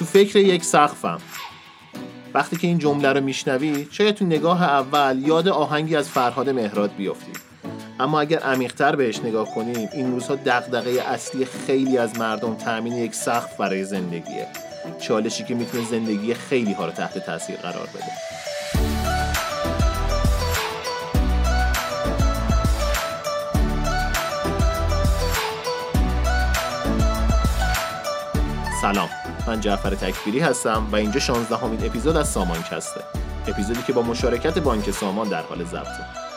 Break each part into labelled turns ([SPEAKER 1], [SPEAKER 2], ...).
[SPEAKER 1] تو فکر یک سقفم. وقتی که این جمله رو میشنوی شاید تو نگاه اول یاد آهنگی از فرهاد مهراد بیفتی. اما اگر عمیقتر بهش نگاه کنیم این روزها دغدغه اصلی خیلی از مردم تأمین یک سقف برای زندگیه. چالشی که می‌تونه زندگی خیلی ها رو تحت تاثیر قرار بده. سلام. من جعفر تکبیری هستم و اینجا 16 همین اپیزود از سامان کسته اپیزودی که با مشارکت بانک سامان در حال ضبطه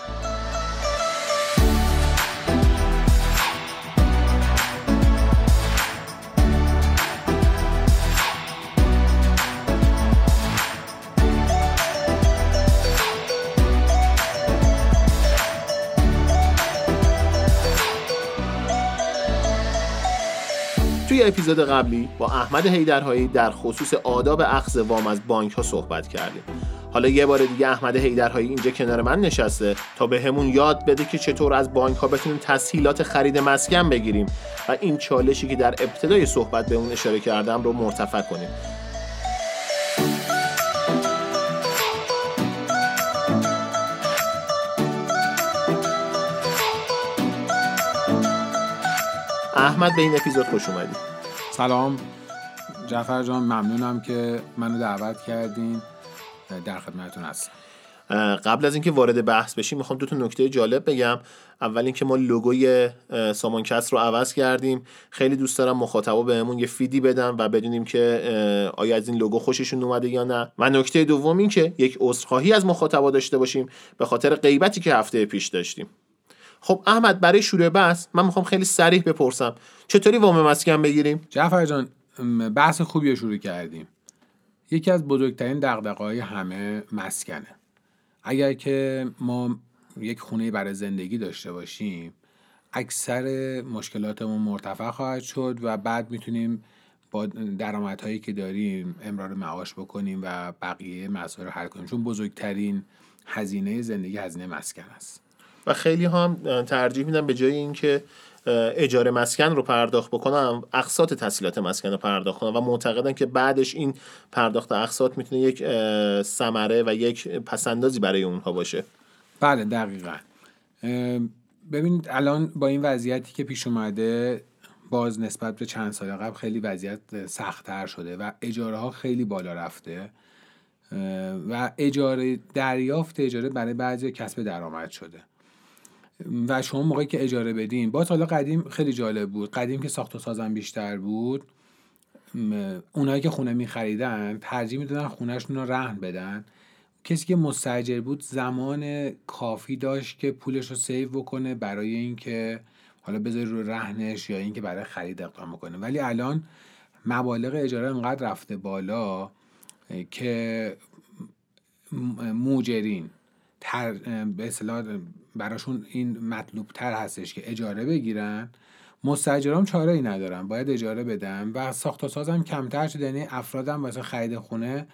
[SPEAKER 1] توی اپیزود قبلی با احمد هیدرهایی در خصوص آداب اخذ وام از بانک ها صحبت کردیم. حالا یه بار دیگه احمد هیدرهایی اینجا کنار من نشسته تا به همون یاد بده که چطور از بانک ها بتونیم تسهیلات خرید مسکن بگیریم و این چالشی که در ابتدای صحبت به اون اشاره کردم رو مرتفع کنیم. احمد به این اپیزود خوش اومدی.
[SPEAKER 2] سلام. جعفر جان ممنونم که منو دعوت کردین. در خدمتتون هستم.
[SPEAKER 1] قبل از اینکه وارد بحث بشیم می‌خوام دو تا نکته جالب بگم. اول اینکه ما لوگوی سامانکست رو عوض کردیم. خیلی دوست دارم مخاطبا بهمون یه فیدی بدن و بدونیم که آیا از این لوگو خوششون اومده یا نه. و نکته دوم این که یک عذرخواهی از مخاطبا داشته باشیم به خاطر غیبتی که هفته پیش داشتیم. خب احمد برای شروع بحث من می‌خوام خیلی سریح بپرسم. چطوری وام مسکن بگیریم؟
[SPEAKER 2] جعفر جان بحث خوبی رو شروع کردیم. یکی از بزرگترین دقدقه های همه مسکنه. اگر که ما یک خونه برای زندگی داشته باشیم اکثر مشکلاتمون مرتفع خواهد شد و بعد می‌تونیم با درآمدهایی که داریم امرار معاش بکنیم و بقیه مسائل رو حل کنیم. چون بزرگترین هزینه زندگی هزینه مسکن است.
[SPEAKER 1] و خیلی هم ترجیح میدن به جای اینکه اجاره مسکن رو پرداخت بکنم اقساط تسهیلات مسکن رو پرداخت کنم و معتقدن که بعدش این پرداخت اقساط می‌تونه یک ثمره و یک پسندازی برای اونها باشه.
[SPEAKER 2] بله دقیقا. ببینید الان با این وضعیتی که پیش اومده باز نسبت به چند سال قبل خیلی وضعیت سختتر شده و اجاره ها خیلی بالا رفته و اجاره دریافت اجاره برای بعضی کسب درآمد شده. و شما موقعی که اجاره بدین. با حالا قدیم خیلی جالب بود. قدیم که ساخت و سازم بیشتر بود اونایی که خونه میخریدن ترجیح می‌دادن خونهشون رو رهن بدن. کسی که مستجر بود زمان کافی داشت که پولش رو سیو بکنه برای اینکه حالا بذاری رو رهنش یا اینکه برای خرید اقدام کنه ولی الان مبالغ اجاره انقدر رفته بالا که موجرین تر به اصطلاح براشون این مطلوب تر هستش که اجاره بگیرن. مستجرام چاره ای ندارن باید اجاره بدن و ساخت و سازم کمتر شده. یعنی افرادم واسه خرید خونه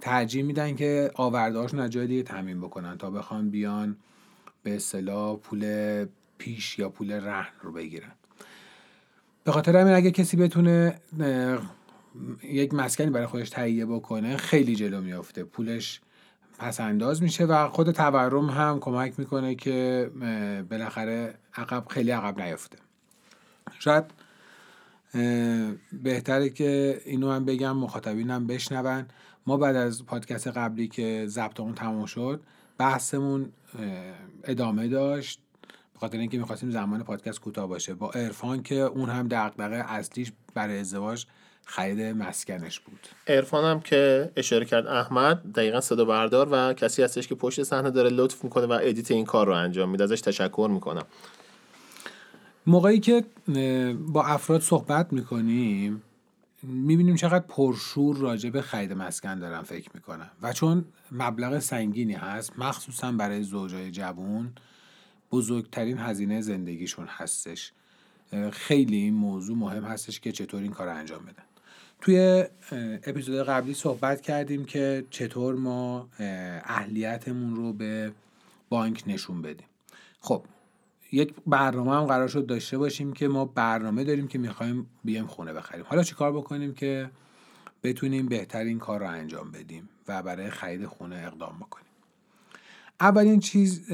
[SPEAKER 2] ترجیح میدن که آوردهاشون از جای دیگه تامین بکنن تا بخوان بیان به اصطلاح پول پیش یا پول رهن رو بگیرن. به خاطر همین اگه کسی بتونه یک مسکنی برای خودش تهیه بکنه خیلی جلو میافته. پولش پس انداز میشه و خود تورم هم کمک می‌کنه که بالاخره عقب خیلی عقب نیفته شاید بهتره که اینو هم بگم مخاطبینم بشنون. ما بعد از پادکست قبلی که ضبط اون تموم شد بحثمون ادامه داشت. به خاطر اینکه می‌خواستیم زمان پادکست کوتاه باشه. با عرفان که اون هم دغدغه اصلیش برای ازدواج خرید مسکنش بود.
[SPEAKER 1] ارفان هم که اشاره کرد احمد دقیقا صدا بردار و کسی هستش که پشت صحنه داره لطف می‌کنه و ادیت این کار رو انجام میده. ازش تشکر می‌کنم.
[SPEAKER 2] موقعی که با افراد صحبت می‌کنیم می‌بینیم چقدر پرشور راجع به خرید مسکن دارن فکر می‌کنن و چون مبلغ سنگینی هست مخصوصا برای زوجای جوون بزرگترین هزینه زندگیشون هستش. خیلی این موضوع مهم هستش که چطور این کار انجام بدن. توی اپیزود قبلی صحبت کردیم که چطور ما اهلیتمون رو به بانک نشون بدیم. خب یک برنامه هم قرار شد داشته باشیم که ما برنامه داریم که می‌خوایم بیایم خونه بخریم. حالا چیکار بکنیم که بتونیم بهترین کار رو انجام بدیم و برای خرید خونه اقدام بکنیم؟ اولین چیز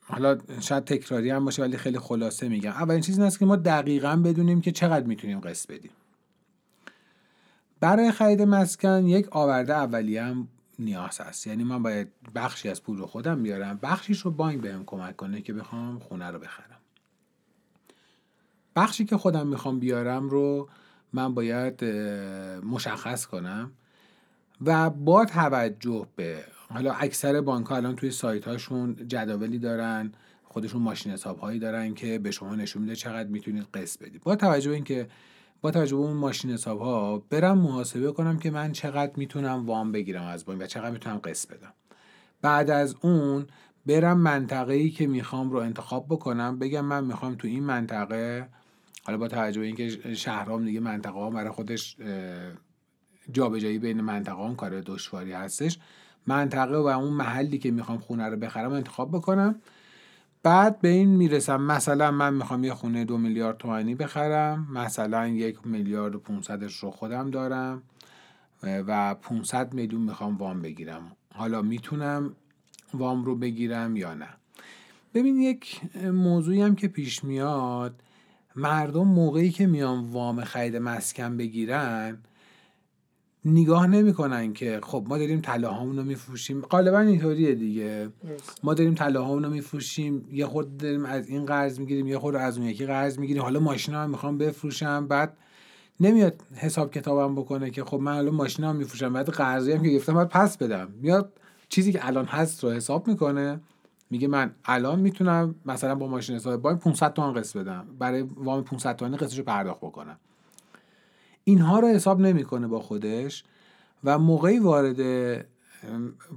[SPEAKER 2] حالا شاید تکراری هم باشه ولی خیلی خلاصه میگم. اولین چیز این است که ما دقیقا بدونیم که چقدر می‌تونیم قسط بدیم. برای خرید مسکن یک آورده اولیه هم نیاز هست. یعنی من باید بخشی از پول رو خودم بیارم بخشیش رو بانک بهم کمک کنه که بخوام خونه رو بخرم. بخشی که خودم می‌خوام بیارم رو من باید مشخص کنم و با توجه به حالا اکثر بانک ها الان توی سایت هاشون جداولی دارن خودشون ماشین حساب هایی دارن که به شما نشون میده چقدر می‌تونید قسط بدید. با توجه به اینکه توجه به اون ماشین حساب ها برم محاسبه کنم که من چقدر می‌تونم وام بگیرم از بانک و چقدر می‌تونم قسط بدم. بعد از اون برم منطقه ای که می‌خوام رو انتخاب بکنم بگم من می‌خوام تو این منطقه حالا با توجه به اینکه شهرام دیگه منطقه ها برای خودش جابجایی بین منطقه ها کار دشواری هستش منطقه و اون محلی که می‌خوام خونه رو بخرم انتخاب بکنم. بعد به این می‌رسم مثلا من می‌خوام یه خونه دو میلیارد تومانی بخرم مثلا یک میلیارد و پونصدش رو خودم دارم و 500 میلیون می‌خوام وام بگیرم. حالا می‌تونم وام رو بگیرم یا نه؟ ببین یک موضوعی هم که پیش میاد مردم موقعی که میان وام خرید مسکن بگیرن نگاه نمی‌کنن که خب ما داریم طلاهامون رو میفروشیم. غالبا اینطوریه دیگه. ما داریم طلاهامون رو میفروشیم. یه خود داریم از این قرض می‌گیریم یه خود از اون یکی قرض می‌گیریم. حالا ماشین هم می‌خوام بفروشم بعد نمیاد حساب کتابم بکنه که خب من حالا ماشین هم میفروشم. بعد قرضی هم که گرفتم باید پس بدم. میاد چیزی که الان هست رو حساب می‌کنه میگه من الان می‌تونم مثلا با ماشین حساب بانک 500 تومن قسط بدم. برای وام 500 تومانی قسطشو پرداخت بکنم. اینها رو حساب نمی‌کنه با خودش و موقعی وارد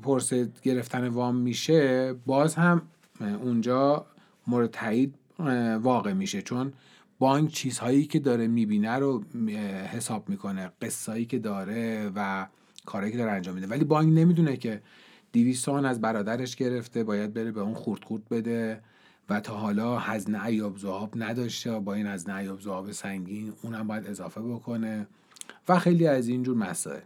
[SPEAKER 2] پرسه گرفتن وام میشه باز هم اونجا مورد تایید واقع میشه چون بانک چیزهایی که داره می‌بینه رو حساب می‌کنه قصهایی که داره و کارهایی که داره انجام میده. ولی بانک نمی‌دونه که 200 تومن از برادرش گرفته باید بره به اون خورد خورد بده. و تا حالا هزینه ایاب زهاب نداشته با این هزینه ایاب زهاب سنگین اونم باید اضافه بکنه و خیلی از اینجور مسائل.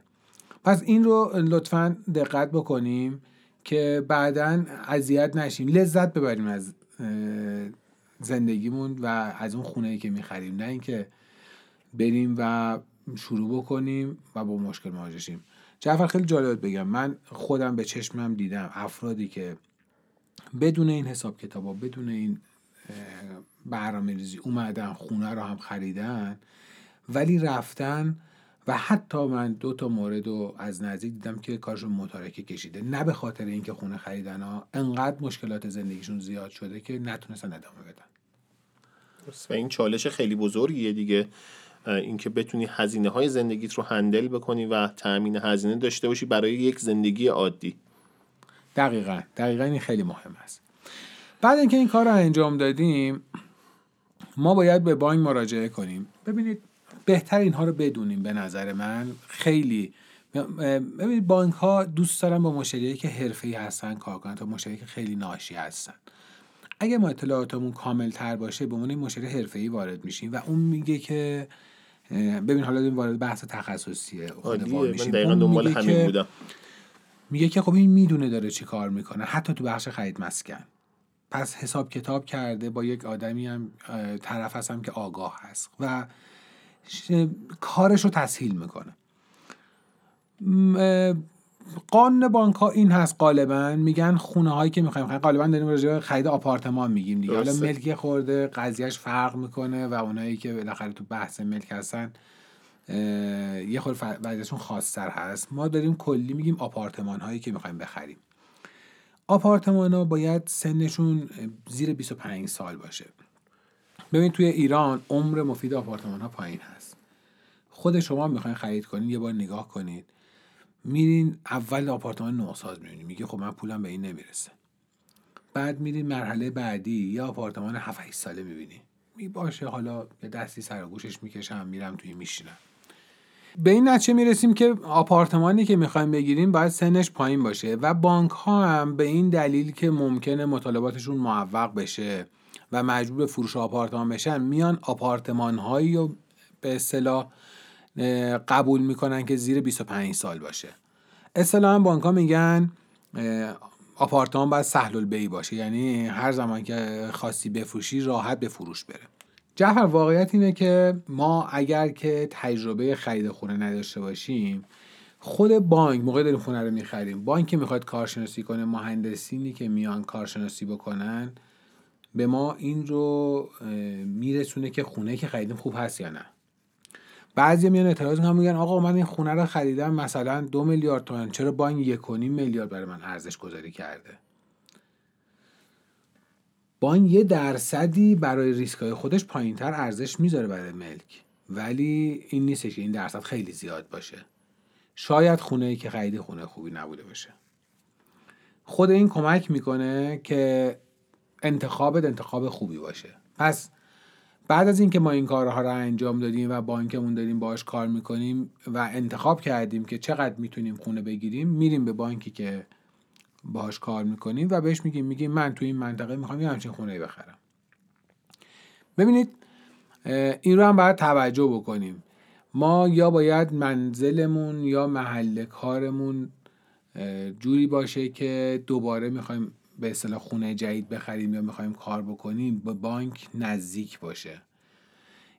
[SPEAKER 2] پس این رو لطفا دقت بکنیم که بعدا اذیت نشیم. لذت ببریم از زندگیمون و از اون خونه ای که می‌خریم. نه اینکه بریم و شروع بکنیم و با مشکل مواجه شیم. جعفر خیلی جالب بگم. من خودم به چشمم دیدم افرادی که بدون این حساب کتاب بدون این برنامه ریزی اومدن خونه رو هم خریدن ولی رفتن و حتی من دو تا مورد رو از نزدیک دیدم که کارشون متارکه کشیده. نه به خاطر اینکه خونه خریدن ها انقدر مشکلات زندگیشون زیاد شده که نتونستن ادامه بدن.
[SPEAKER 1] و این چالش خیلی بزرگیه دیگه. اینکه بتونی هزینه های زندگیت رو هندل بکنی و تأمین هزینه داشته باشی برای یک زندگی عادی.
[SPEAKER 2] دقیقا دقیقا این خیلی مهم است. بعد اینکه این کار رو انجام دادیم ما باید به بانک مراجعه کنیم. ببینید بهتر اینها رو بدونیم به نظر من. خیلی ببینید بانک ها دوست دارن با مشتری که حرفه‌ای هستن کار کنن. تا مشتری که خیلی ناشی هستن. اگه ما اطلاعاتمون کامل تر باشه به عنوان مشتری حرفه‌ای وارد میشیم و اون میگه که ببین حالا این وارد بحث تخصصیه
[SPEAKER 1] خود میشیم. دقیقا دنبال همین بودم.
[SPEAKER 2] میگه که خب این می‌دونه داره چی کار می‌کنه. حتی تو بخش خرید مسکن. پس حساب کتاب کرده با یک آدمی هم طرف هستم که آگاه هست و کارش رو تسهیل می‌کنه. قانون بانک ها این هست غالبا. میگن خونه هایی که می‌خوایم خرید غالبا داریم راجع خرید آپارتمان میگیم دیگه. حالا ملکی خورده قضیهش فرق می‌کنه و اونایی که بالاخره تو بحث ملک هستن یه خورده وضعیتشون خاصتر هست. ما داریم کلی میگیم آپارتمان هایی که می‌خوایم بخریم. آپارتمان ها باید سنشون زیر 25 سال باشه. ببین توی ایران عمر مفید آپارتمان ها پایین هست. خود شما می‌خواین خرید کنید یه بار نگاه کنید میرین اول آپارتمان نوساز می‌بینید میگه خب من پولم به این نمی‌رسه. بعد میرین مرحله بعدی یه آپارتمان 7 ساله می‌بینی. می باشه حالا یه دستی سر گوشش می‌کشم میرم توی میشینم. به این نتیجه می‌رسیم که آپارتمانی که می‌خوایم بگیریم باید سنش پایین باشه و بانک ها هم به این دلیل که ممکنه مطالباتشون معوق بشه و مجبور به فروش آپارتمان بشن میان آپارتمان هایی رو به اصطلاح قبول می‌کنن که زیر 25 سال باشه. اصطلاحا بانک ها میگن آپارتمان باید سهل البی باشه یعنی هر زمان که خاصی بفروشی راحت به فروش بره. جعفر واقعیت اینه که ما اگر که تجربه خرید خونه نداشته باشیم خود بانک موقع داریم خونه رو می‌خریم. بانک که می‌خواد کارشناسی کنه مهندسینی که میان کارشناسی بکنن به ما این رو میرسونه که خونه که خریدیم خوب هست یا نه. بعضی میان اعتراض می‌کنن میگن آقا من این خونه رو خریدم مثلا دو میلیارد تومن. چرا بانک یک میلیارد برای من ارزش گذاری کرده؟ بانک یه درصدی برای ریسک های خودش پایینتر ارزش می‌ذاره برای ملک. ولی این نیستش که این درصد خیلی زیاد باشه. شاید خونه ای که خریدی خونه خوبی نبوده باشه. خود این کمک می‌کنه که انتخابت انتخاب خوبی باشه. پس بعد از اینکه ما این کارها رو انجام دادیم و بانکمون داریم باش کار می‌کنیم و انتخاب کردیم که چقدر می‌تونیم خونه بگیریم میریم به بانکی که باش کار می‌کنیم و بهش میگیم میگیم من تو این منطقه می‌خوام یه همچین خونه بخرم. ببینید این رو هم باید توجه بکنیم. ما یا باید منزلمون یا محل کارمون جوری باشه که دوباره می‌خوایم به اصطلاح خونه جدید بخریم یا می‌خوایم کار بکنیم به بانک نزدیک باشه.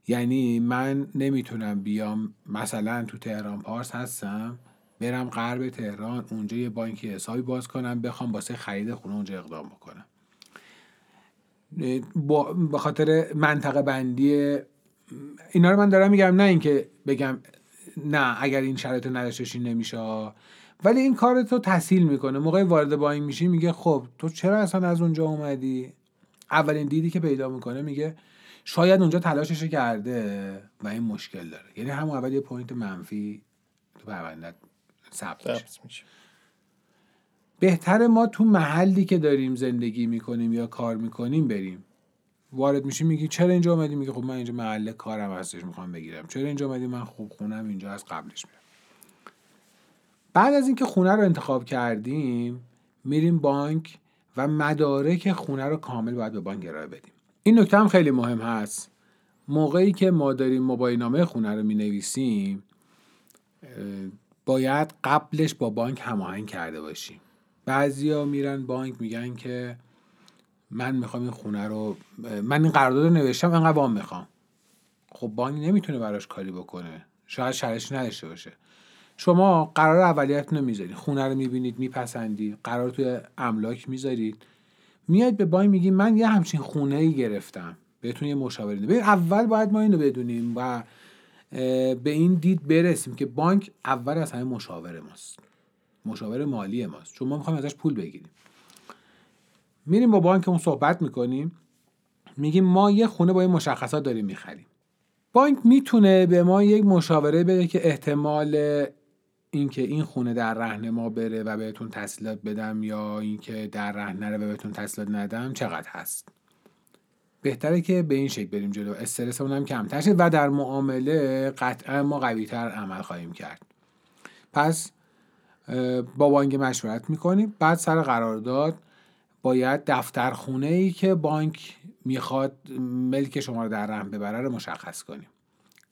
[SPEAKER 2] یعنی من نمی‌تونم بیام مثلا تو تهران پارس هستم برم غرب تهران اونجا یه بانکی حسابی باز کنم بخوام واسه خرید خونه اونجا اقدام بکنم. به خاطر منطقه بندی اینا رو من دارم میگم نه اینکه بگم نه اگر این شرایط نداشته نمیشه. ولی این کار تو تسهیل می‌کنه. موقع وارد بانک میشی میگه خب تو چرا اصلا از اونجا اومدی؟ اولین دیدی که پیدا می‌کنه میگه شاید اونجا تلاشش کرده و این مشکل داره. یعنی همون اول یه point منفی تو پروندت ثبت میشه. بهتر ما تو محلی که داریم زندگی می‌کنیم یا کار می‌کنیم بریم. وارد میشی میگی چرا اینجا اومدی؟ میگه خب من اینجا محل کارم هستش می‌خوام بگیرم. چرا اینجا اومدی؟ من خوب خونم اینجا از قبلش میرم. بعد از اینکه خونه رو انتخاب کردیم میریم بانک و مدارک خونه رو کامل باید به بانک ارائه بدیم. این نکته هم خیلی مهم هست. موقعی که ما داریم موبایل نامه خونه رو می نویسیم باید قبلش با بانک هماهنگ کرده باشیم. بعضیا میرن بانک میگن که من می‌خوام این خونه رو من این قرارداد رو نوشتم انقدر وام می‌خوام. خب بانک نمی‌تونه براش کاری بکنه. شاید شرش نداشته باشه. شما قرار اولیت رو می‌ذارید. خونه رو می‌بینید میپسندید. قرار توی املاک می‌ذارید. میاد به بانک میگی من یه همچین خونه ای گرفتم. بهتون یه مشاوره ببین اول باید ما اینو بدونیم و به این دید برسیم که بانک اول از همه مشاور ماست. مشاور مالی ماست. چون ما می‌خوایم ازش پول بگیریم. میریم با بانکمون صحبت می‌کنیم. میگیم ما یه خونه با این مشخصات داریم می‌خریم. بانک می‌تونه به ما یک مشاوره بده که احتمال اینکه این خونه در رهن ما بره و بهتون تسهیلات بدم یا اینکه در رهن نره و بهتون تسهیلات ندم چقدر هست. بهتره که به این شکل بریم جلو. استرسمون هم کمتر شه و در معامله قطعا ما قویتر عمل خواهیم کرد. پس با بانک مشورت می‌کنیم. بعد سر قرارداد باید دفتر خونه ای که بانک می‌خواد ملک شما رو در رهن ببره رو مشخص کنیم.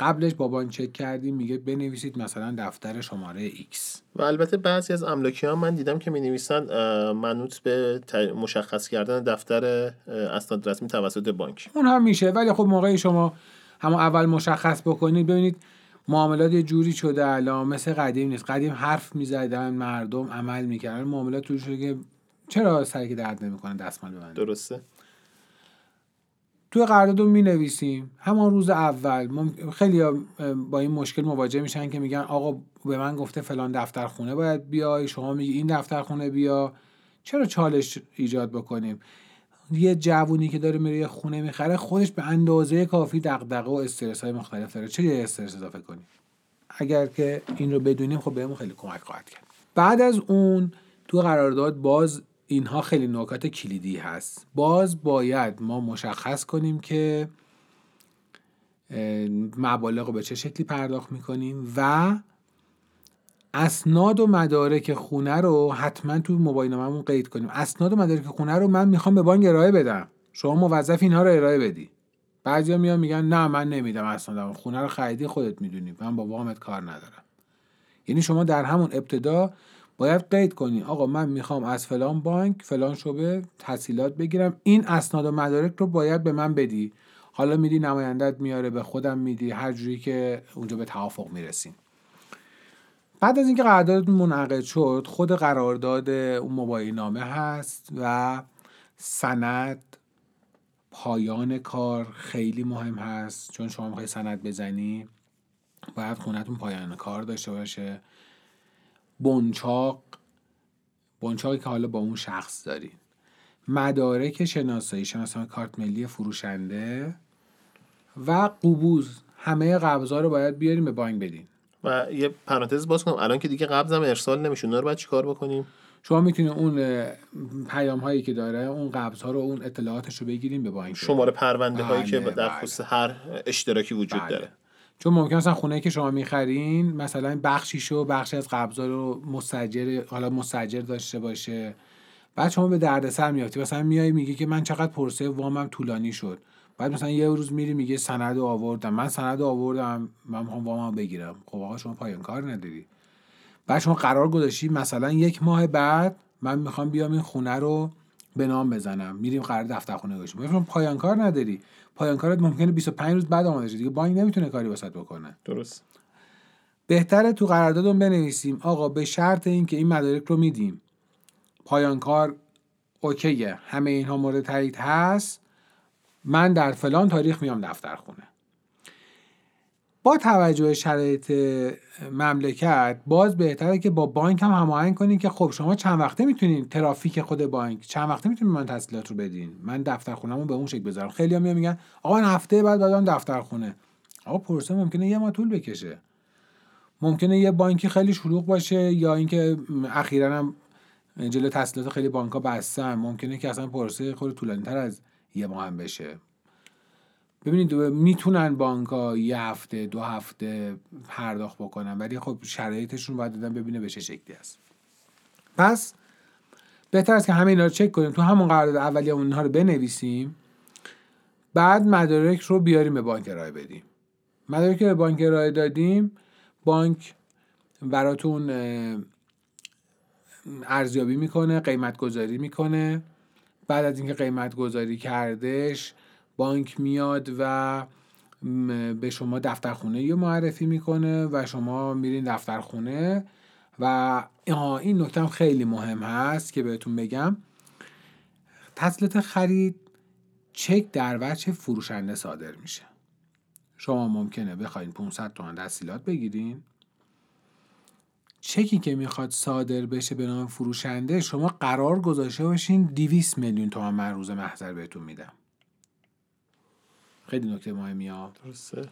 [SPEAKER 2] قبلش با بانک چک کردیم میگه بنویسید مثلا دفتر شماره X
[SPEAKER 1] و البته بعضی از املاکی ها من دیدم که می نویسن منوط به مشخص کردن دفتر اسناد رسمی توسط بانک.
[SPEAKER 2] اون هم میشه. ولی خب موقعی شما همون اول مشخص بکنید ببینید معاملات یه جوری شده الان مثل قدیم نیست. قدیم حرف می‌زدن مردم عمل می‌کردن. معاملات جوری شده که چرا سری که درد نمی‌کنه دستمال ببندید
[SPEAKER 1] درسته.
[SPEAKER 2] توی قرارداد می نویسیم همان روز اول. خیلی با این مشکل مواجه میشن که میگن آقا به من گفته فلان دفتر خونه باید بیای. شما میگی این دفتر خونه بیا. چرا چالش ایجاد بکنیم؟ یه جوونی که داره میره خونه می‌خره خودش به اندازه کافی دغدغه و استرس های مختلف داره. چه یه استرس اضافه کنیم؟ اگر که این رو بدونیم خب بهمون خیلی کمک خواهد کرد. بعد از اون تو قرارداد باز اینها خیلی نکات کلیدی هست. باز باید ما مشخص کنیم که مبالغ رو به چه شکلی پرداخت می‌کنیم و اسناد و مدارک خونه رو حتما تو موبایل ناممون قید کنیم. اسناد و مدارک خونه رو من می‌خوام به بانک ارائه بدم. شما موظف اینها رو ارائه بدی. بعضیا میان میگن نه من نمیدم اسنادم. خونه رو خریدی خودت می‌دونی. من با وامت کار ندارم. یعنی شما در همون ابتدا باید قید کنی. آقا من می‌خوام از فلان بانک فلان شبه تحصیلات بگیرم. این اسناد و مدارک رو باید به من بدی. حالا میدی نمایندت میاره به خودم میدی هر جوری که اونجا به توافق می‌رسیم. بعد از اینکه قراردادتون منعقد شد خود قرارداد اون مبایی نامه هست و سند پایان کار خیلی مهم هست. چون شما می‌خوای سند بزنی باید خونتون پایان کار داشته باشه. بنچاق بنچاقی که حالا با اون شخص دارین. مدارک شناسایی شناسایی کارت ملی فروشنده و قبوز. همه قبضا رو باید بیاریم به بانک بدین.
[SPEAKER 1] و یه پرانتز باز کنم. الان که دیگه قبضم ارسال نمیشه اونا رو باید چیکار بکنیم؟
[SPEAKER 2] شما می‌تونید اون پیام هایی که داره اون قبض ها رو اون اطلاعاتش رو بگیریم به بانک.
[SPEAKER 1] شماره پرونده هایی که
[SPEAKER 2] بله،
[SPEAKER 1] در
[SPEAKER 2] بله.
[SPEAKER 1] خصوص هر اشتراکی وجود
[SPEAKER 2] بله.
[SPEAKER 1] داره.
[SPEAKER 2] چون ممکن مثلا خونه که شما می‌خرین مثلا بخشیشو بخشی از قبضا رو مستجر حالا مستجر داشته باشه. بعد شما به دردسر میافتی. مثلا میای میگه که من چقدر پرسه وامم طولانی شد. بعد مثلا یه روز میری میگه سند آوردم. من سند آوردم من می‌خوام وامم بگیرم. خب آقا شما پایان کار نداری. بعد شما قرار گذاشتی مثلا یک ماه بعد من می‌خوام بیام این خونه رو به نام بزنم. میریم قرار دفتر خونه گذاشتیم پایان کار نداری. پایان کارت ممکنه 25 روز بعد آماده شه. دیگه بانک نمی‌تونه کاری واسط بکنه.
[SPEAKER 1] درست.
[SPEAKER 2] بهتره تو قراردادمون بنویسیم. آقا به شرط اینکه این مدارک رو میدیم. پایان کار اوکیه. همه اینها مورد تایید هست. من در فلان تاریخ میام دفتر خونه. با توجه شرایط مملکت باز بهتره که با بانک هم هماهنگ کنین که خب شما چند وقته می‌تونین ترافیک خود بانک چند وقته می‌تونین من تسهیلات رو بدین؟ من دفتر خونه‌مو به اون شکل بذارم. خیلی هم میگن آقا من هفته بعد دادم دفتر خونه آقا پرسه ممکنه یه ماه طول بکشه. ممکنه یه بانکی خیلی شلوغ باشه یا اینکه اخیرا هم جلو تسهیلات خیلی بانک ها بستن. ممکنه که اصلا پرسه خود طولانی تر از یه ماه بشه. ببینید می‌تونن بانک ها یه هفته دو هفته پرداخت بکنن ولی خب شرایطشون باید دادن ببینه به چه شکلی است پس بهتر است که همه اینا رو چک کنیم تو همون قرارداد اولیه اونها رو بنویسیم بعد مدارک رو بیاریم به بانک ارائه بدیم. مدارک که به بانک ارائه دادیم بانک براتون ارزیابی می‌کنه قیمت گذاری می‌کنه. بعد از اینکه قیمت گذاری کردش بانک میاد و به شما دفترخونه رو معرفی می‌کنه و شما میرین دفترخونه و این نکته خیلی مهم هست که بهتون بگم. تسهیلات خرید چک در وجه فروشنده صادر میشه. شما ممکنه بخواین 500 تومن تسهیلات بگیرین. چکی که می‌خواد صادر بشه به نام فروشنده شما قرار گذاشته باشین 200 میلیون تومن من روز محضر بهتون میدم. خیلی نکته مهمی ها.
[SPEAKER 1] درسته.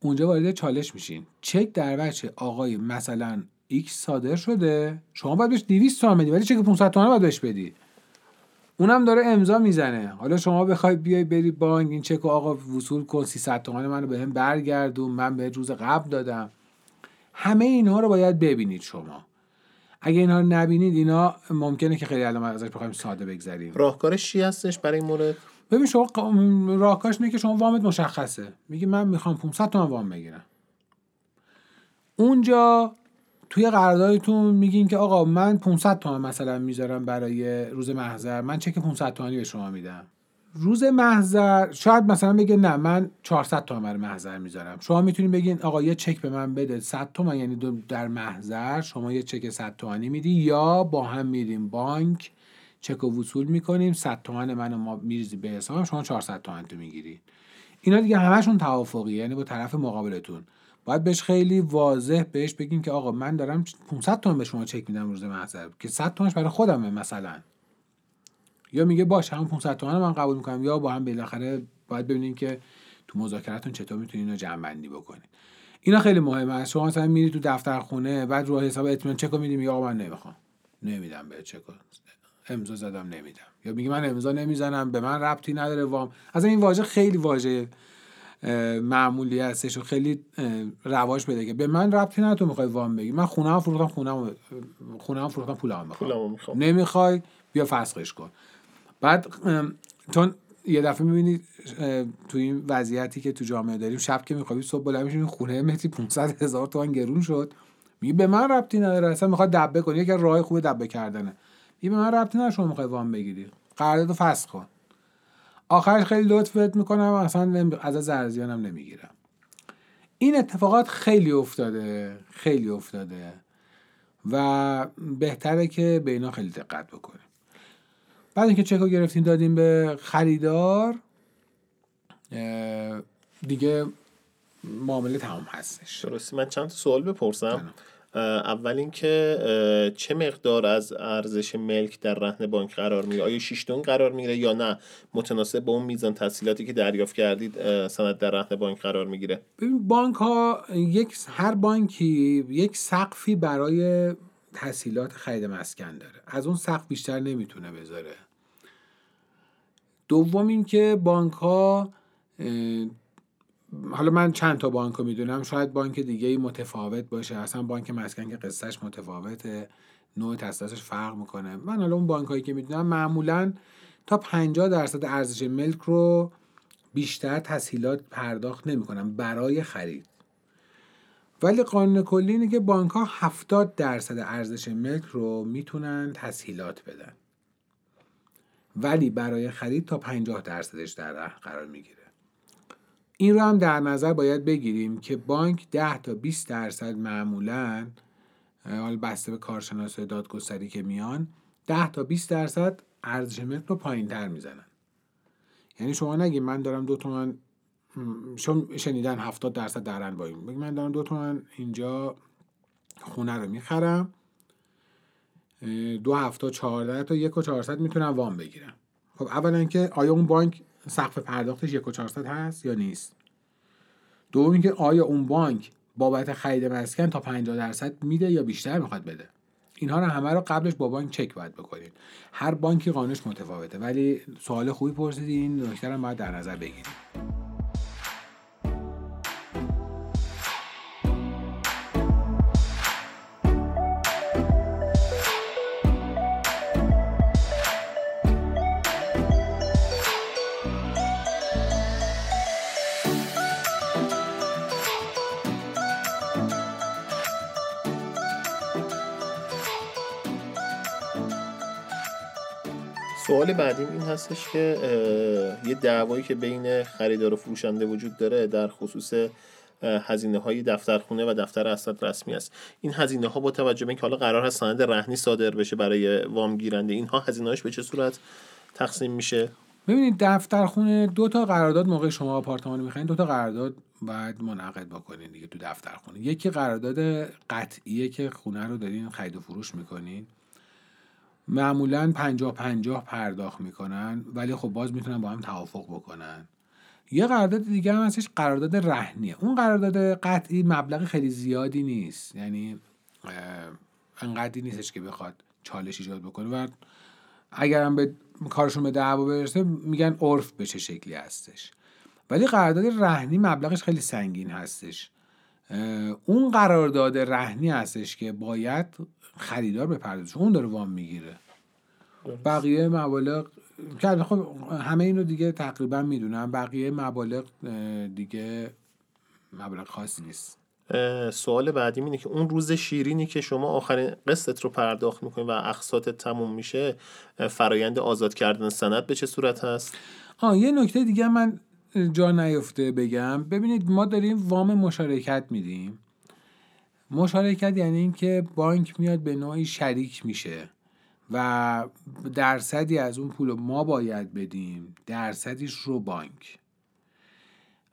[SPEAKER 2] اونجا وارد چالش میشین. چک در وجه آقای مثلا ایکس صادر شده؟ شما باید بهش 200 تومن بدی ولی چک 500 تومن باید بهش بدی. اونم داره امضا می‌زنه. حالا شما بخوای بیای بری بانک این چک آقا وصول کن 300 تومن منو بهم برگردون من به روز قبل دادم. همه اینها رو باید ببینید شما. اگه اینها رو نبینید اینا ممکنه که خیلی الان ازش بخوایم ساده بگذریم.
[SPEAKER 1] راهکارش چی هستش برای این مورد؟
[SPEAKER 2] ببین شما راهکارش اینه که شما وامت مشخصه. میگی من می‌خوام 500 تومن وام بگیرم. اونجا توی قراردادتون میگین که آقا من 500 تومن مثلا می‌ذارم برای روز محضر. من چک 500 تومانی به شما میدم. روز محضر شاید مثلا بگه نه من 400 تومن برای محضر می‌ذارم. شما می‌تونید بگین آقا یه چک به من بده 100 تومن یعنی در محضر شما یه چک 100 تومانی میدی یا با هم میریم بانک چک و وصول می‌کنیم. 100 تومن منو ما میریزی به حسابم شما 400 تومن تو می‌گیری. اینا دیگه همشون توافقی یعنی با طرف مقابلتون. باید بهش خیلی واضح بهش بگین که آقا من دارم 500 تومن به شما چک میدم روز محضر که 100 تومنش برای خودمه مثلا. یا میگه باش همون 500 تومن من قبول می‌کنم یا با هم بالاخره باید ببینین که تو مذاکرتون چطور می‌تونین اینو جمع بندی بکنین. اینا خیلی مهمه. است شما مثلا میری تو دفتر خونه بعد رو حساب اطمینان چک میدی میگه آقا من نمی‌خوام. نمیدم به چک امضا زدم نمیدم. یا میگه من امضا نمی‌زنم به من ربطی نداره وام. از این واژه خیلی واژه معمولی هستش و خیلی رواج بده که به من ربطی نداره تو می‌خوای وام بگی. من خونه هم فروختم خونه هم خونه هم فروختم پولم می‌خوام. نمی‌خوای بیا فسخش کن. بعد چون یه دفعه می‌بینید تو این وضعیتی که تو جامعه داریم شب که میخوابی صبح بلند میشین خونه متری 500 هزار تومن گرون شد. میگه به من ربطی نداره اصلا می‌خواد دبه کنی. یکی راه خوب دبه کردنه. میگه به من ربطی شما می‌خوای وام بگیری. قرارداد فسخ کن. آخرش خیلی لطفت می‌کنم اصلا از ارزیانم نمی‌گیرم. این اتفاقات خیلی افتاده خیلی افتاده و بهتره که به اینا خیلی دقت بکنیم. بعد اینکه چک رو گرفتیم دادیم به خریدار دیگه معامله تمام هستش.
[SPEAKER 1] درستی من چند سوال بپرسم. اول اینکه چه مقدار از ارزش ملک در رهن بانک قرار می‌گیره؟ آیا 6 تن قرار می‌گیره یا نه؟ متناسب با اون میزان تسهیلاتی که دریافت کردید سند در رهن بانک قرار می‌گیره؟
[SPEAKER 2] ببین بانک ها یک هر بانکی یک سقفی برای تسهیلات خرید مسکن داره. از اون سقف بیشتر نمی‌تونه بذاره. دوم اینکه بانک ها حالا من چند تا بانک رو می‌دونم. شاید بانک دیگه ای متفاوت باشه. اصلا بانک مسکن که قصهش متفاوته. نوع تسهیلاتش فرق می‌کنه. من حالا اون بانک هایی که می‌دونم معمولا تا 50 درصد ارزش ملک رو بیشتر تسهیلات پرداخت نمی‌کنم. برای خرید. ولی قانون کلی اینه که بانک ها 70 درصد ارزش ملک رو می‌تونن تسهیلات بدن. ولی برای خرید تا 50 درصدش در قرار می‌گیره. این رو هم در نظر باید بگیریم که بانک 10 تا 20 درصد معمولا حال بسته به کارشناس دادگستری که میان 10 تا 20 درصد ارزش ملک رو پایین تر می‌زنن. یعنی شما نگید من دارم دو تومن شما شنیدن 70 درصد درن با این. من دارم دو تومن اینجا خونه رو می‌خرم دو هفته چهارده تا یک و چهارصد می‌تونم وام بگیرم. خب اولا که آیا اون بانک سقف پرداختش یک و چهارصد هست یا نیست؟ دوم اینکه آیا اون بانک بابت خرید مسکن تا 50 درصد میده یا بیشتر می‌خواد بده؟ اینها رو همه رو قبلش با بانک چک باید بکنید هر بانکی قانونش متفاوته ولی سوال خوبی پرسیدین نکته باید در نظر بگیرید
[SPEAKER 1] سوال بعدیم این هستش که یه دعوایی که بین خریدار و فروشنده وجود داره در خصوص هزینه های دفترخونه و دفتر اسناد رسمی است. این هزینه ها با توجه به اینکه حالا قرار هست سند رهنی صادر بشه برای وام گیرنده اینها هزینه‌اش به چه صورت تقسیم میشه؟
[SPEAKER 2] ببینید دفترخونه دو تا قرارداد موقع شما آپارتمان می‌خواین دو تا قرارداد باید منعقد بکنین دیگه تو دفترخونه. یکی قرارداد قطعیه که خونه رو دارین خرید و فروش می‌کنین. معمولا پنجاه پنجاه پرداخت می‌کنن ولی خب باز می‌تونن با هم توافق بکنن. یه قرارداد دیگه هم هستش قرارداد رهنیه. اون قرارداد قطعی مبلغ خیلی زیادی نیست. یعنی انقدری نیستش که بخواد چالش ایجاد بکنه. و اگرم به کارشون به دعوا برسه میگن عرف به چه شکلی هستش. ولی قرارداد رهنی مبلغش خیلی سنگین هستش. اون قرارداد رهنی هستش که باید خریدار بپردازه. اون داره وام می‌گیره. بقیه مبالغ که خب همه اینو دیگه تقریبا می‌دونم. بقیه مبالغ دیگه مبلغ خاصی نیست.
[SPEAKER 1] سوال بعدی اینه که اون روز شیرینی که شما آخرین قسطت رو پرداخت می‌کنی و اقساط تموم میشه فرایند آزاد کردن سند به چه صورت هست؟
[SPEAKER 2] ها یه نکته دیگه من جا نیفته بگم. ببینید ما داریم وام مشارکت میدیم. مشارکت یعنی اینکه بانک میاد به نوعی شریک میشه و درصدی از اون پول ما باید بدیم درصدیش رو بانک.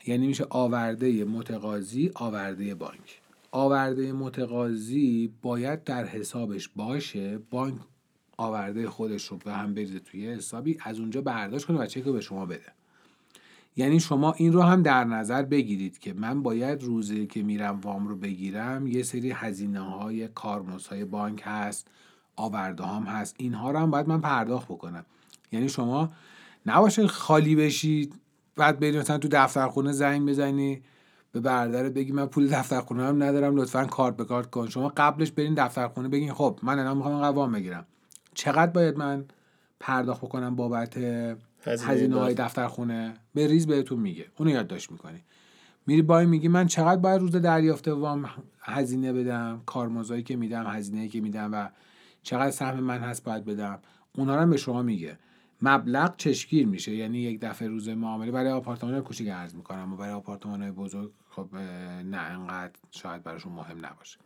[SPEAKER 2] یعنی میشه آورده متقاضی آورده بانک. آورده متقاضی باید در حسابش باشه بانک آورده خودش رو به هم بریزه توی حسابی از اونجا برداشت کنه و چک رو به شما بده. یعنی شما این رو هم در نظر بگیرید که من باید روزی که میرم وام رو بگیرم یه سری هزینه های کارمز های بانک هست آورده هم هست اینها رو هم باید من پرداخت بکنم. یعنی شما نباشه خالی بشید بعد برید مثلا تو دفترخونه زنگ بزنی به برادرت بگی من پول دفترخونه هم ندارم لطفا کارت به کارت کن. شما قبلش برین دفترخونه بگین خب من الان می‌خوام وام بگیرم. چقدر باید من پرداخت بکنم بابت هزینه های دفتر خونه به ریز بهتون میگه. اونو یادداشت می‌کنی. میری بای میگی من چقدر باید روز دریافت وام هزینه بدم؟ کارمزایی که میدم هزینه که میدم و چقدر سهم من هست باید بدم؟ اونا رو به شما میگه. مبلغ چشگیر میشه. یعنی یک دفعه روز معامله برای آپارتمان کوچیک ارز می‌کنم و برای آپارتمان بزرگ خب نه انقدر شاید براشون مهم نباشه.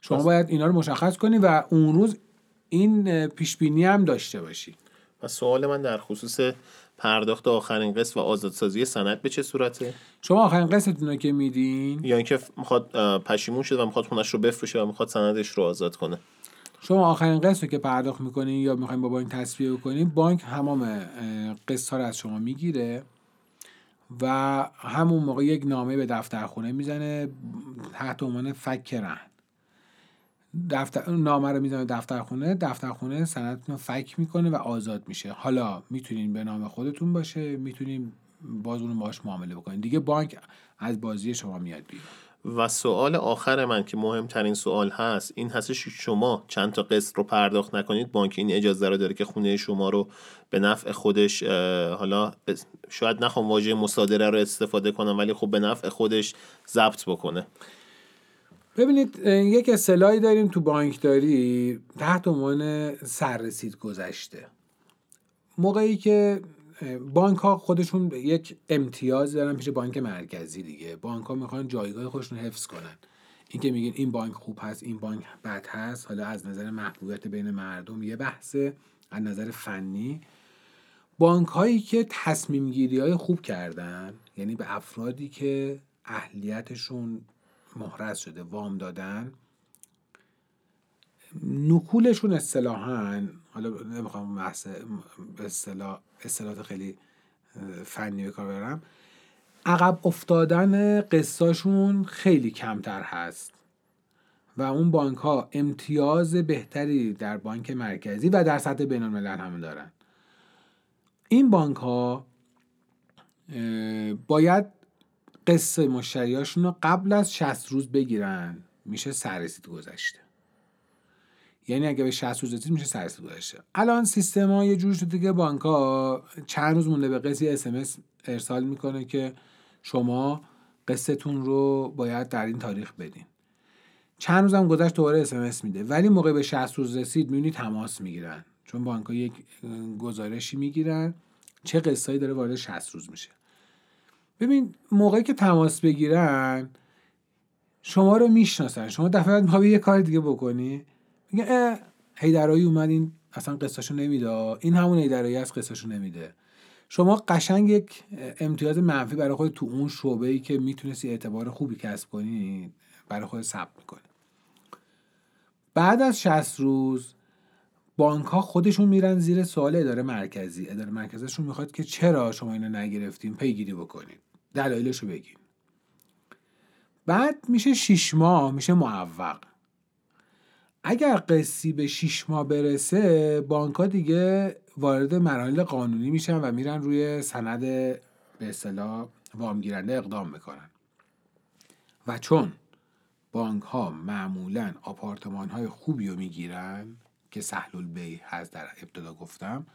[SPEAKER 2] شما باید اینا رو مشخص کنی و اون روز این پیش بینی هم داشته باشی.
[SPEAKER 1] و سوال من در خصوص پرداخت آخرین قسط و آزادسازی سند به چه صورته؟
[SPEAKER 2] شما آخرین قسطتون رو که میدین؟
[SPEAKER 1] یا اینکه می‌خواد پشیمون شده و می‌خواد خونش رو بفروشه و می‌خواد سندش رو آزاد کنه.
[SPEAKER 2] شما آخرین قسط رو که پرداخت می‌کنین یا می‌خواین با بانک تصفیه کنین بانک همام قسط ها رو از شما می‌گیره و همون موقع یک نامه به دفتر خونه می‌زنه تحت عنوان فک رهن. دفتر نامه رو می‌زنه دفتر خونه دفتر خونه سندتون رو فک می‌کنه و آزاد میشه. حالا می‌تونین به نام خودتون باشه می‌تونین باز اون باش معامله بکنین. دیگه بانک از بازی شما میاد بیرون.
[SPEAKER 1] و سوال آخر من که مهمترین سوال هست این هستش شما چند تا قسط رو پرداخت نکنید؟ بانک این اجازه رو داره که خونه شما رو به نفع خودش حالا شاید نخوام واژه مصادره رو استفاده کنم ولی خب به نفع خودش ضبط بکنه.
[SPEAKER 2] ببینید یک اصطلاحی داریم تو بانکداری تحت عنوان سررسید گذشته. موقعی که بانک ها خودشون یک امتیاز دارن پیش بانک مرکزی دیگه. بانک ها می‌خوان جایگاه خودشون حفظ کنن. این که میگین این بانک خوب هست این بانک بد هست حالا از نظر محبوبیت بین مردم یه بحثه از نظر فنی. بانک هایی که تصمیم گیری های خوب کردن یعنی به افرادی که اهلیتشون محرز شده وام دادن. نکولشون اصطلاحا حالا نمی‌خوام بحث اصطلاح اصطلاحات خیلی فنی به کار برم عقب افتادن قصاشون خیلی کمتر هست. و اون بانک ها امتیاز بهتری در بانک مرکزی و در سطح بین الملل هم دارن. این بانک ها باید قصه مشتریاشون رو قبل از 60 روز بگیرن میشه سررسید گذشته. یعنی اگه به 60 روز رسید میشه سررسید گذشته. الان سیستم ها یه جور شده که بانک ها چند روز مونده به قصه اسمس ارسال می‌کنه که شما قصتون رو باید در این تاریخ بدین. چند روز هم گذشت دوباره اسمس میده. ولی موقع به 60 روز رسید می‌بینی تماس می‌گیرن. چون بانک ها یک گزارشی می‌گیرن. چه قصه‌ای داره وارد 60 روز میشه. ببین موقعی که تماس بگیرن شما رو می‌شناسن. شما دفعه بعد یه کار دیگه بکنی. میگه هیدرایی اومد این اصلا قصهشو نمیده. این همون هیدرایی از قصهشو نمیده. شما قشنگ یک امتیاز منفی برای خود تو اون شعبه ای که می‌تونستی اعتبار خوبی کسب کنی برای خود ثبت می‌کنی. بعد از 60 روز بانک ها خودشون میرن زیر سوال اداره مرکزی. اداره مرکزشون می‌خواد که چرا شما اینو نگرفتیم پیگیری بکنید دلایلش رو بگین بعد میشه شیش ماه میشه معوق. اگر قصی به شیش ماه برسه بانک دیگه وارد مراحل قانونی میشن و میرن روی سند به اصطلاح وامگیرنده اقدام می‌کنن. و چون بانک ها معمولا آپارتمان های خوبی رو می‌گیرن که سهل بی هست در ابتدا گفتم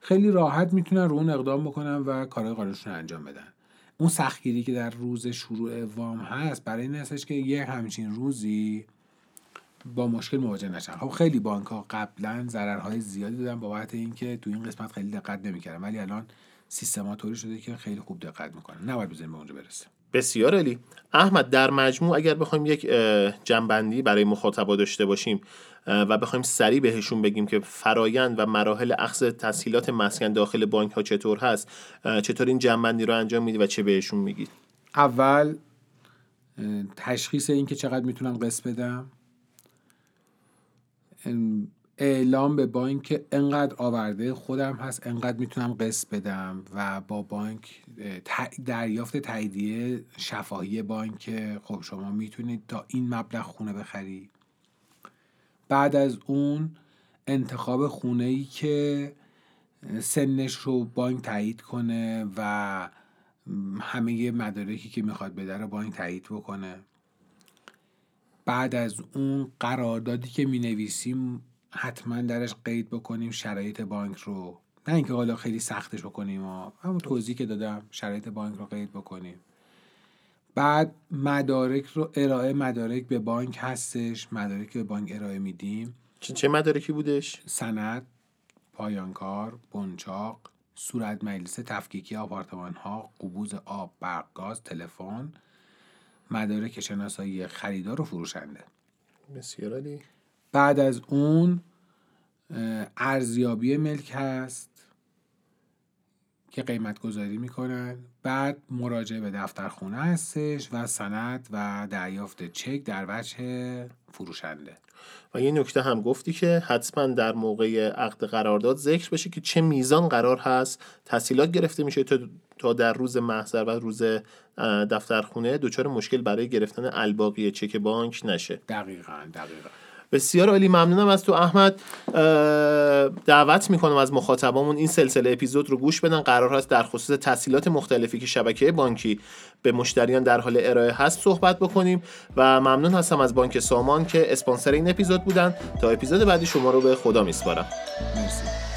[SPEAKER 2] خیلی راحت می‌تونن رو اون اقدام بکنن و کارهای قانونشون انجام بدن. اون سختگیری که در روز شروع وام هست برای این هستش که یه همچین روزی با مشکل مواجه نشن. خب خیلی بانک ها قبلا ضررهای زیادی دادن بابت اینکه تو این قسمت خیلی دقت نمی‌کردن. ولی الان سیستما طوری شده که خیلی خوب دقت می‌کنن. نباید بزنیم به اونجا برسه.
[SPEAKER 1] بسیار علی احمد در مجموع اگر بخوایم یک جنبندی برای مخاطبا داشته باشیم و بخوایم سریع بهشون بگیم که فرایند و مراحل اخذ تسهیلات مسکن داخل بانک ها چطور هست چطور این جنبندی رو انجام میدی و چه بهشون میگید
[SPEAKER 2] اول تشخیص این که چقدر می‌تونم قسط بدم. اعلام به بانک انقدر آورده خودم هست انقدر می‌تونم قسط بدم و با بانک دریافت تاییدیه شفاهی بانک. خب شما می‌تونید تا این مبلغ خونه بخری. بعد از اون انتخاب خونه ای که سنش رو بانک تایید کنه و همه مدارکی که می‌خواد بده رو بانک تایید بکنه. بعد از اون قراردادی که می نویسیم حتما درش قید بکنیم شرایط بانک رو. نه اینکه حالا خیلی سختش بکنیم و همون توضیح که دادم شرایط بانک رو قید بکنیم. بعد مدارک رو ارائه مدارک به بانک هستش. مدارک به بانک ارائه میدیم.
[SPEAKER 1] چه مدارکی بودش؟
[SPEAKER 2] سند پایانکار بنچاق صورت مجلس تفکیکی آپارتمان ها قبوز آب برق گاز تلفن. مدارک شناسایی خریدار و فروشنده.
[SPEAKER 1] بسیار عالی.
[SPEAKER 2] بعد از اون ارزیابی ملک هست که قیمت گذاری می‌کنن. بعد مراجعه به دفتر خونه هستش و سند و دریافت چک در وجه فروشنده.
[SPEAKER 1] و یه نکته هم گفتی که حتما در موقع عقد قرارداد ذکر بشه که چه میزان قرار هست. تحصیلات گرفته میشه تا در روز محضر و روز دفترخونه دچار مشکل برای گرفتن الباقی چک بانک نشه.
[SPEAKER 2] دقیقا دقیقا.
[SPEAKER 1] بسیار عالی. ممنونم از تو احمد. دعوت می‌کنم از مخاطبامون این سلسله اپیزود رو گوش بدن. قرار هست در خصوص تحصیلات مختلفی که شبکه بانکی به مشتریان در حال ارائه هست صحبت بکنیم. و ممنون هستم از بانک سامان که اسپانسر این اپیزود بودن. تا اپیزود بعدی شما رو به خدا میسپارم.
[SPEAKER 2] مرسی.